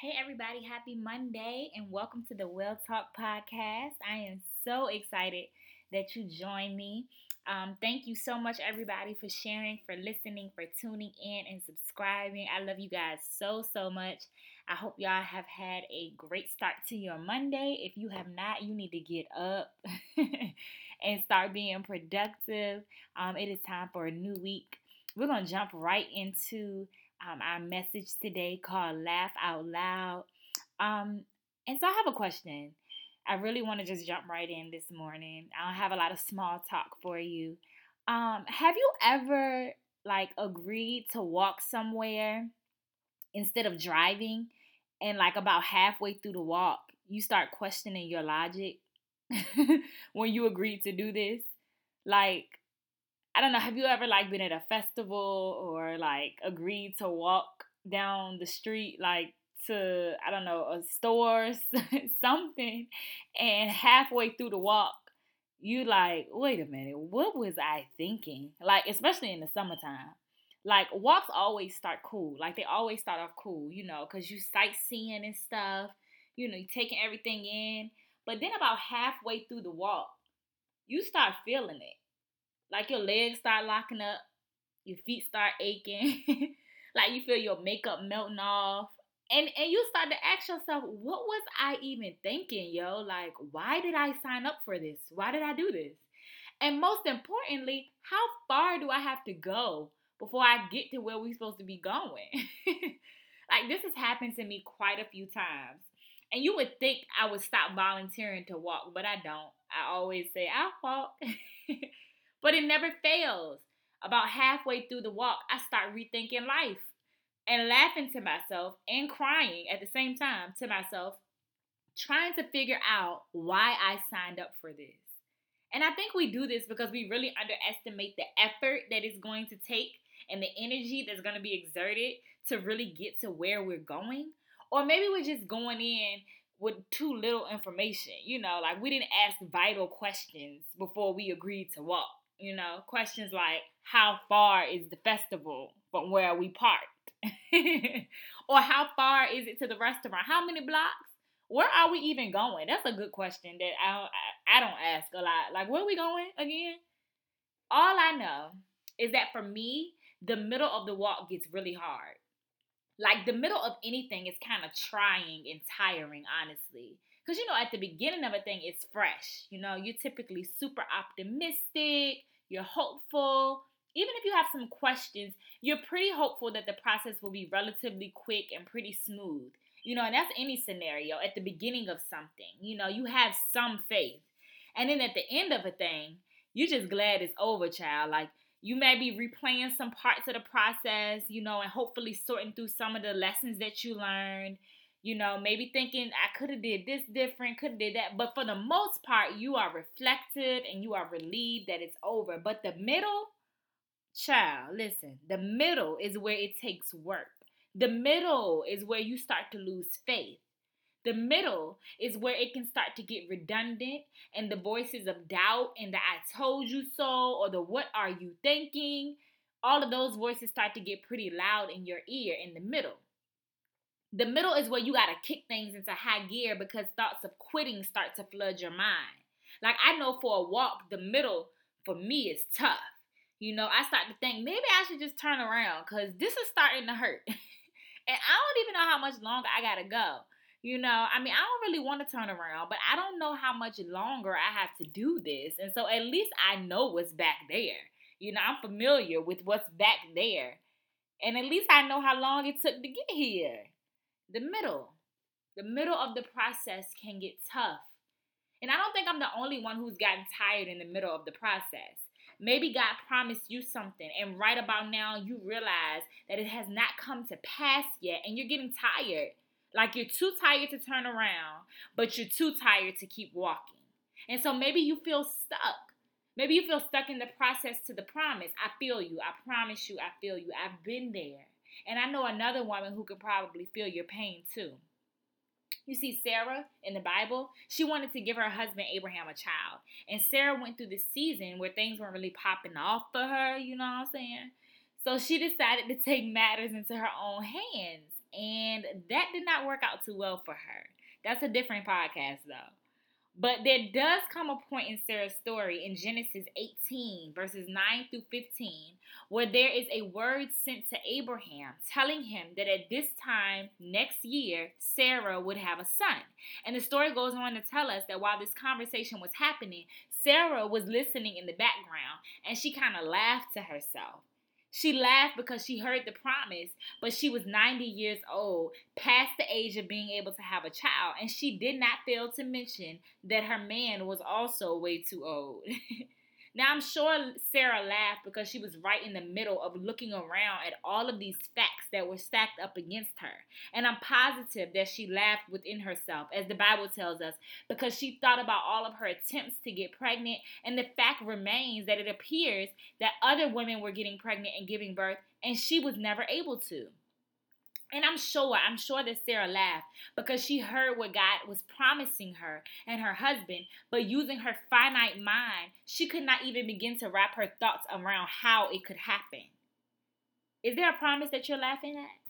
Hey, everybody, happy Monday and welcome to the Well Talk Podcast. I am so excited that you joined me. Um, thank you so much, everybody, for sharing, for listening, for tuning in and subscribing. I love you guys so, so much. I hope y'all have had a great start to your Monday. If you have not, you need to get up and start being productive. Um, it is time for a new week. We're going to jump right into um, our message today called Laugh Out Loud. Um, and so I have a question. I really want to just jump right in this morning. I don't have a lot of small talk for you. Um, have you ever like agreed to walk somewhere instead of driving and like about halfway through the walk you start questioning your logic when you agreed to do this? Like I don't know, have you ever like been at a festival or like agreed to walk down the street like to I don't know, a store something and halfway through the walk you like, wait a minute, what was I thinking? Like especially in the summertime. Like walks always start cool. Like they always start off cool, you know, cuz you sightseeing and stuff. You know, you taking everything in. But then about halfway through the walk, you start feeling it like your legs start locking up, your feet start aching, like you feel your makeup melting off. And and you start to ask yourself, what was I even thinking, yo? Like, why did I sign up for this? Why did I do this? And most importantly, how far do I have to go before I get to where we're supposed to be going? like this has happened to me quite a few times. And you would think I would stop volunteering to walk, but I don't. I always say, I'll walk. But it never fails. About halfway through the walk, I start rethinking life and laughing to myself and crying at the same time to myself, trying to figure out why I signed up for this. And I think we do this because we really underestimate the effort that it's going to take and the energy that's going to be exerted to really get to where we're going. Or maybe we're just going in with too little information. You know, like we didn't ask vital questions before we agreed to walk. You know, questions like how far is the festival from where we parked? or how far is it to the restaurant? How many blocks? Where are we even going? That's a good question that I, I, I don't ask a lot. Like, where are we going again? All I know is that for me, the middle of the walk gets really hard. Like, the middle of anything is kind of trying and tiring, honestly. Because, you know, at the beginning of a thing, it's fresh. You know, you're typically super optimistic you're hopeful. Even if you have some questions, you're pretty hopeful that the process will be relatively quick and pretty smooth. You know, and that's any scenario at the beginning of something. You know, you have some faith. And then at the end of a thing, you're just glad it's over, child. Like, you may be replaying some parts of the process, you know, and hopefully sorting through some of the lessons that you learned you know maybe thinking i could have did this different could have did that but for the most part you are reflective and you are relieved that it's over. But the middle child listen the middle is where it takes work. The middle is where you start to lose faith. The middle is where it can start to get redundant and the voices of doubt and the I told you so or the what are you thinking, all of those voices start to get pretty loud in your ear in the middle. The middle is where you got to kick things into high gear because thoughts of quitting start to flood your mind. Like I know for a walk, the middle for me is tough. You know, I start to think maybe I should just turn around because this is starting to hurt. and I don't even know how much longer I got to go. You know, I mean, I don't really want to turn around, but I don't know how much longer I have to do this. And so at least I know what's back there. You know, I'm familiar with what's back there. And at least I know how long it took to get here the middle. The middle of the process can get tough. And I don't think I'm the only one who's gotten tired in the middle of the process. Maybe God promised you something, and right about now, you realize that it has not come to pass yet, and you're getting tired. Like you're too tired to turn around, but you're too tired to keep walking. And so maybe you feel stuck. Maybe you feel stuck in the process to the promise. I feel you. I promise you, I feel you. I've been there. And I know another woman who could probably feel your pain too. You see, Sarah in the Bible, she wanted to give her husband Abraham a child. And Sarah went through this season where things weren't really popping off for her, you know what I'm saying? So she decided to take matters into her own hands. and that did not work out too well for her. That's a different podcast, though. But there does come a point in Sarah's story in Genesis 18, verses 9 through 15, where there is a word sent to Abraham telling him that at this time next year, Sarah would have a son. And the story goes on to tell us that while this conversation was happening, Sarah was listening in the background and she kind of laughed to herself. She laughed because she heard the promise, but she was 90 years old, past the age of being able to have a child, and she did not fail to mention that her man was also way too old. Now, I'm sure Sarah laughed because she was right in the middle of looking around at all of these facts that were stacked up against her. And I'm positive that she laughed within herself, as the Bible tells us, because she thought about all of her attempts to get pregnant. And the fact remains that it appears that other women were getting pregnant and giving birth, and she was never able to. And I'm sure, I'm sure that Sarah laughed because she heard what God was promising her and her husband, but using her finite mind, she could not even begin to wrap her thoughts around how it could happen. Is there a promise that you're laughing at?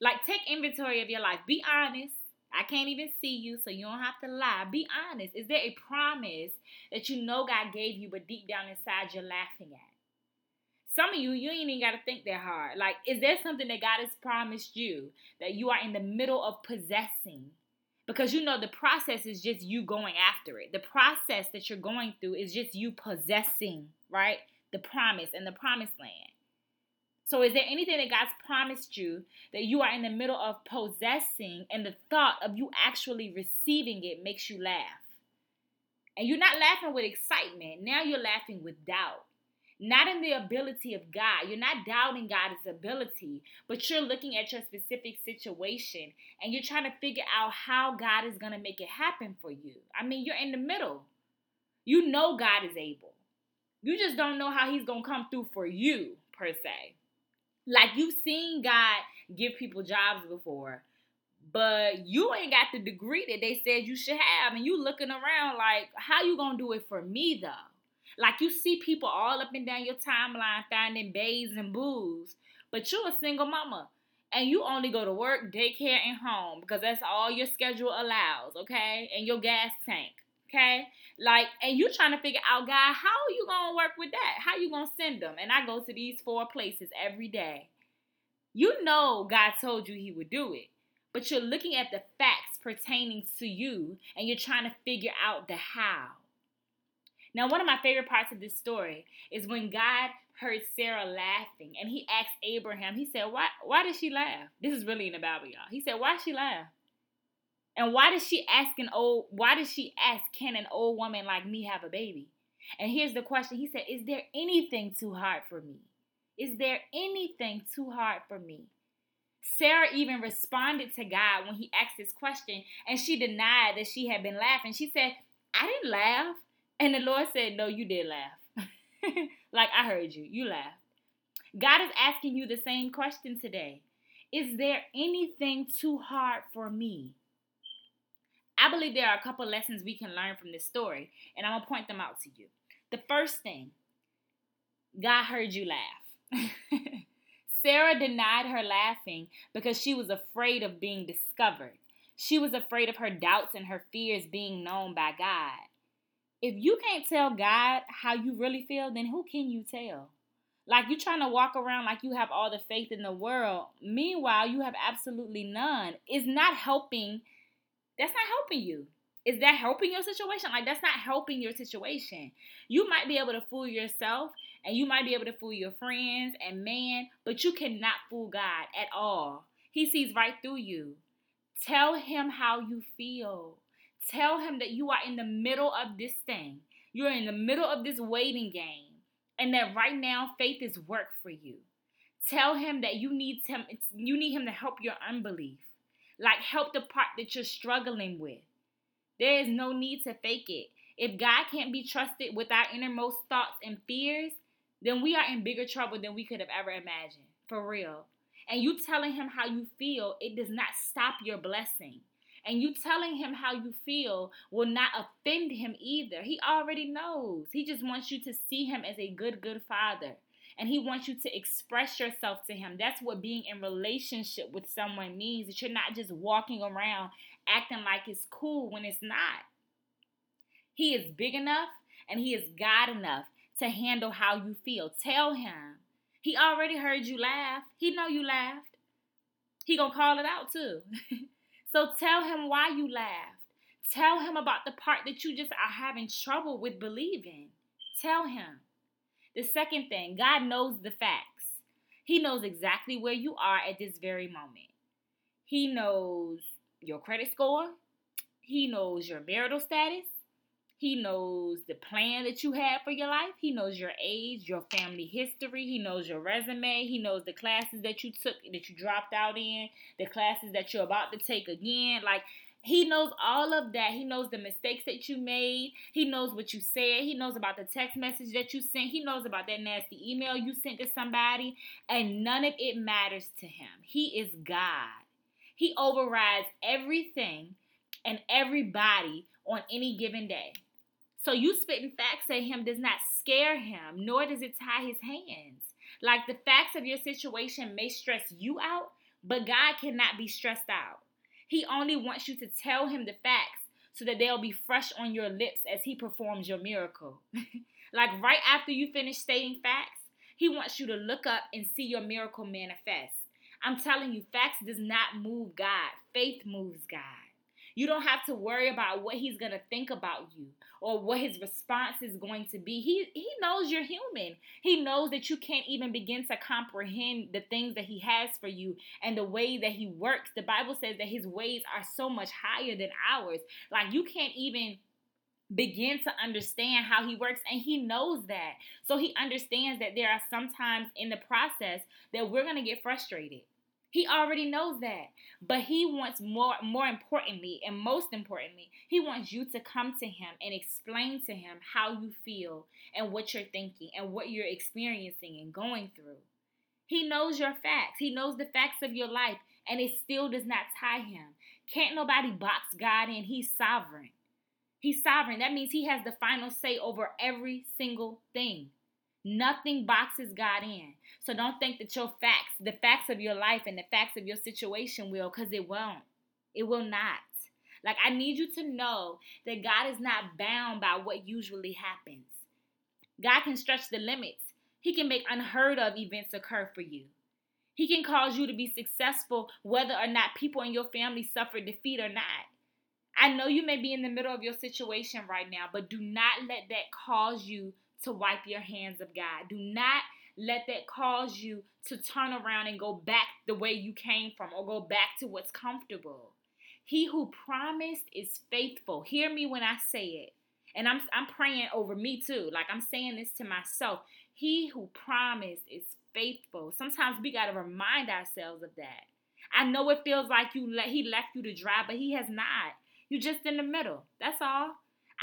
Like, take inventory of your life. Be honest. I can't even see you, so you don't have to lie. Be honest. Is there a promise that you know God gave you, but deep down inside you're laughing at? Some of you, you ain't even got to think that hard. Like, is there something that God has promised you that you are in the middle of possessing? Because you know the process is just you going after it. The process that you're going through is just you possessing, right? The promise and the promised land. So, is there anything that God's promised you that you are in the middle of possessing, and the thought of you actually receiving it makes you laugh? And you're not laughing with excitement, now you're laughing with doubt not in the ability of God. You're not doubting God's ability, but you're looking at your specific situation and you're trying to figure out how God is going to make it happen for you. I mean, you're in the middle. You know God is able. You just don't know how He's going to come through for you, per se. Like you've seen God give people jobs before, but you ain't got the degree that they said you should have. And you looking around like, how you to do it for me, though? Like you see people all up and down your timeline finding baes and boos, but you're a single mama and you only go to work, daycare, and home because that's all your schedule allows, okay? And your gas tank, okay? Like, and you trying to figure out, God, how are you gonna work with that? How you gonna send them? And I go to these four places every day. You know God told you He would do it, but you're looking at the facts pertaining to you and you're trying to figure out the how. Now, one of my favorite parts of this story is when God heard Sarah laughing and he asked Abraham, he said, Why why did she laugh? This is really in the Bible, y'all. He said, Why she laugh? And why does she ask an old why does she ask, Can an old woman like me have a baby? And here's the question. He said, Is there anything too hard for me? Is there anything too hard for me? Sarah even responded to God when he asked this question, and she denied that she had been laughing. She said, I didn't laugh. And the Lord said, No, you did laugh. like I heard you. You laughed. God is asking you the same question today. Is there anything too hard for me? I believe there are a couple lessons we can learn from this story, and I'm going to point them out to you. The first thing, God heard you laugh. Sarah denied her laughing because she was afraid of being discovered. She was afraid of her doubts and her fears being known by God if you can't tell God how you really feel, then who can you tell? Like you're trying to walk around like you have all the faith in the world. Meanwhile, you have absolutely none. It's not helping. That's not helping you. Is that helping your situation? Like that's not helping your situation. You might be able to fool yourself and you might be able to fool your friends and man, but you cannot fool God at all. He sees right through you. Tell him how you feel. Tell him that you are in the middle of this thing. You're in the middle of this waiting game. And that right now faith is work for you. Tell him that you need him you need him to help your unbelief. Like help the part that you're struggling with. There is no need to fake it. If God can't be trusted with our innermost thoughts and fears, then we are in bigger trouble than we could have ever imagined. For real. And you telling him how you feel, it does not stop your blessing. And you telling him how you feel will not offend him either. He already knows. He just wants you to see him as a good, good father. And he wants you to express yourself to him. That's what being in relationship with someone means. That you're not just walking around acting like it's cool when it's not. He is big enough and he is God enough to handle how you feel. Tell him. He already heard you laugh. He know you laughed. He going to call it out too. so tell him why you laughed. Tell him about the part that you just are having trouble with believing. Tell him. The second thing, God knows the facts. He knows exactly where you are at this very moment. He knows your credit score. He knows your marital status. He knows the plan that you had for your life. He knows your age, your family history. He knows your resume. He knows the classes that you took, that you dropped out in, the classes that you're about to take again. Like, he knows all of that. He knows the mistakes that you made. He knows what you said. He knows about the text message that you sent. He knows about that nasty email you sent to somebody. And none of it matters to him. He is God. He overrides everything and everybody on any given day. So you spitting facts at him does not scare him, nor does it tie his hands. Like the facts of your situation may stress you out, but God cannot be stressed out. He only wants you to tell him the facts so that they'll be fresh on your lips as he performs your miracle. like right after you finish stating facts, he wants you to look up and see your miracle manifest. I'm telling you, facts does not move God. Faith moves God. You don't have to worry about what he's going to think about you or what his response is going to be. He he knows you're human. He knows that you can't even begin to comprehend the things that he has for you and the way that he works. The Bible says that his ways are so much higher than ours. Like you can't even begin to understand how he works and he knows that. So he understands that there are sometimes in the process that we're going to get frustrated he already knows that. But he wants more more importantly and most importantly, he wants you to come to him and explain to him how you feel and what you're thinking and what you're experiencing and going through. He knows your facts. He knows the facts of your life and it still does not tie him. Can't nobody box God in. He's sovereign. He's sovereign. That means he has the final say over every single thing. Nothing boxes God in. So don't think that your facts, the facts of your life and the facts of your situation will, because it won't. It will not. Like, I need you to know that God is not bound by what usually happens. God can stretch the limits, He can make unheard of events occur for you. He can cause you to be successful whether or not people in your family suffer defeat or not. I know you may be in the middle of your situation right now, but do not let that cause you to wipe your hands of God. Do not let that cause you to turn around and go back the way you came from or go back to what's comfortable. He who promised is faithful. Hear me when I say it. And I'm I'm praying over me too. Like I'm saying this to myself. He who promised is faithful. Sometimes we got to remind ourselves of that. I know it feels like you let he left you to dry, but he has not. You're just in the middle. That's all.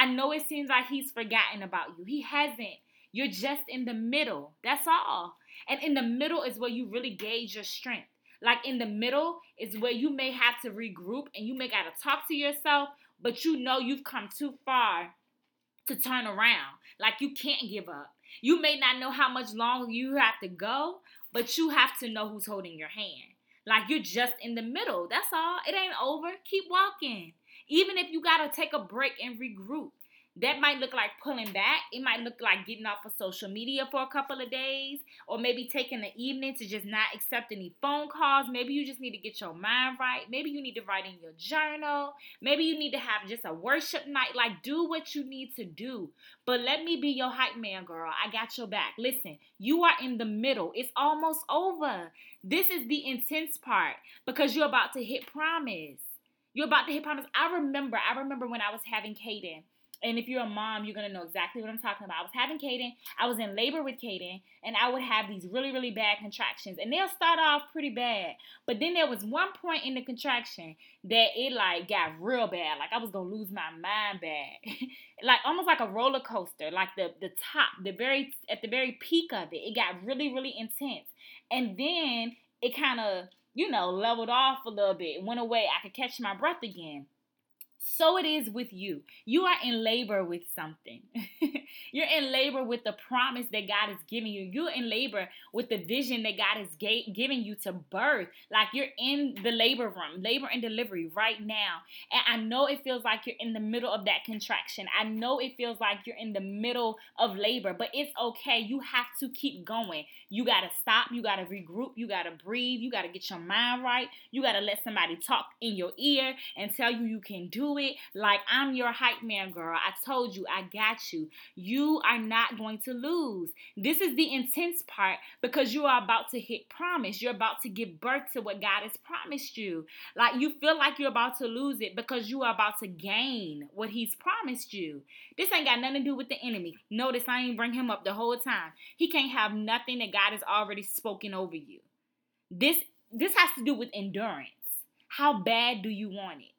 I know it seems like he's forgotten about you. He hasn't. You're just in the middle. That's all. And in the middle is where you really gauge your strength. Like in the middle is where you may have to regroup and you may got to talk to yourself, but you know you've come too far to turn around. Like you can't give up. You may not know how much longer you have to go, but you have to know who's holding your hand. Like you're just in the middle. That's all. It ain't over. Keep walking. Even if you got to take a break and regroup. That might look like pulling back. It might look like getting off of social media for a couple of days, or maybe taking the evening to just not accept any phone calls. Maybe you just need to get your mind right. Maybe you need to write in your journal. Maybe you need to have just a worship night. Like, do what you need to do. But let me be your hype man, girl. I got your back. Listen, you are in the middle, it's almost over. This is the intense part because you're about to hit promise. You're about to hit promise. I remember, I remember when I was having Kaden. and if you're a mom, you're gonna know exactly what I'm talking about. I was having Kaden, I was in labor with Kaden, and I would have these really, really bad contractions. And they'll start off pretty bad. But then there was one point in the contraction that it like got real bad. Like I was gonna lose my mind bad. like almost like a roller coaster. Like the the top, the very at the very peak of it, it got really, really intense. And then it kind of, you know, leveled off a little bit, went away. I could catch my breath again. so it is with you. You are in labor with something. You're in labor with the promise that God is giving you. You're in labor with the vision that God is ga- giving you to birth. Like you're in the labor room, labor and delivery right now. And I know it feels like you're in the middle of that contraction. I know it feels like you're in the middle of labor, but it's okay. You have to keep going. You got to stop. You got to regroup. You got to breathe. You got to get your mind right. You got to let somebody talk in your ear and tell you you can do it. Like I'm your hype man, girl. I told you, I got you. You are not going to lose. This is the intense part because you are about to hit promise. You're about to give birth to what God has promised you. Like you feel like you're about to lose it because you are about to gain what He's promised you. This ain't got nothing to do with the enemy. Notice I ain't bring him up the whole time. He can't have nothing that God has already spoken over you. This this has to do with endurance. How bad do you want it?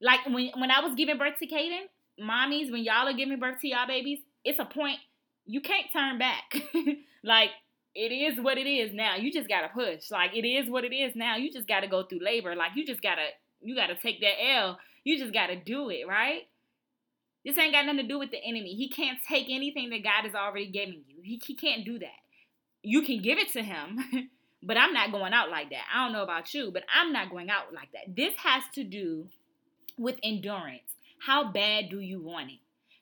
Like when when I was giving birth to Kaden, mommies, when y'all are giving birth to y'all babies, it's a point you can't turn back. like it is what it is now. You just gotta push. Like it is what it is now. You just gotta go through labor. Like you just gotta you gotta take that L. You just gotta do it, right? This ain't got nothing to do with the enemy. He can't take anything that God has already given you. He, he can't do that. You can give it to him, but I'm not going out like that. I don't know about you, but I'm not going out like that. This has to do with endurance. How bad do you want it?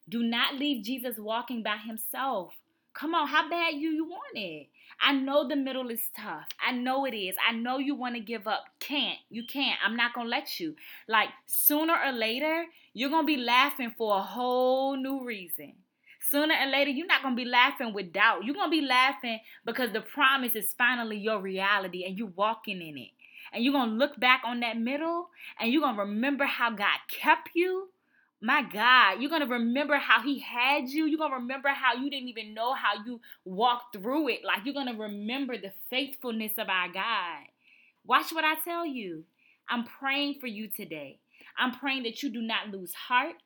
Do not leave Jesus walking by himself. Come on, how bad you you want it? I know the middle is tough. I know it is. I know you want to give up. Can't. You can't. I'm not going to let you. Like sooner or later, you're going to be laughing for a whole new reason. Sooner or later, you're not going to be laughing with doubt. You're going to be laughing because the promise is finally your reality and you're walking in it and you're going to look back on that middle and you're going to remember how God kept you. My God, you're going to remember how He had you. You're going to remember how you didn't even know how you walked through it. Like you're going to remember the faithfulness of our God. Watch what I tell you. I'm praying for you today. I'm praying that you do not lose heart.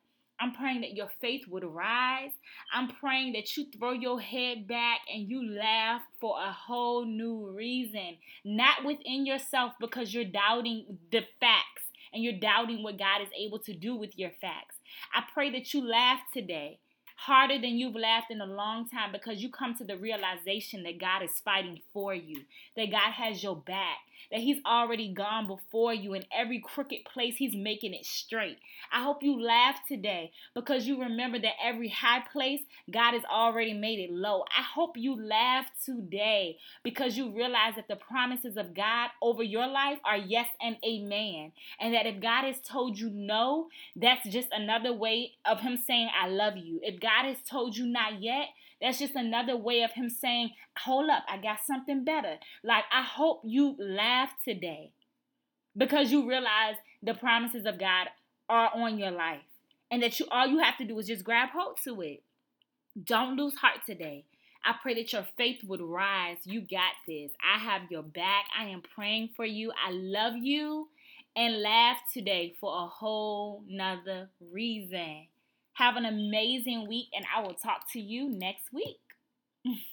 I'm praying that your faith would rise. I'm praying that you throw your head back and you laugh for a whole new reason. Not within yourself because you're doubting the facts and you're doubting what God is able to do with your facts. I pray that you laugh today harder than you've laughed in a long time because you come to the realization that God is fighting for you, that God has your back, that He's already gone before you in every crooked place, He's making it straight. I hope you laugh today because you remember that every high place, God has already made it low. I hope you laugh today because you realize that the promises of God over your life are yes and amen. And that if God has told you no, that's just another way of Him saying, I love you. If God has told you not yet, that's just another way of him saying, Hold up, I got something better. Like, I hope you laugh today because you realize the promises of God are on your life and that you all you have to do is just grab hold to it. Don't lose heart today. I pray that your faith would rise. You got this. I have your back. I am praying for you. I love you. And laugh today for a whole nother reason. Have an amazing week, and I will talk to you next week.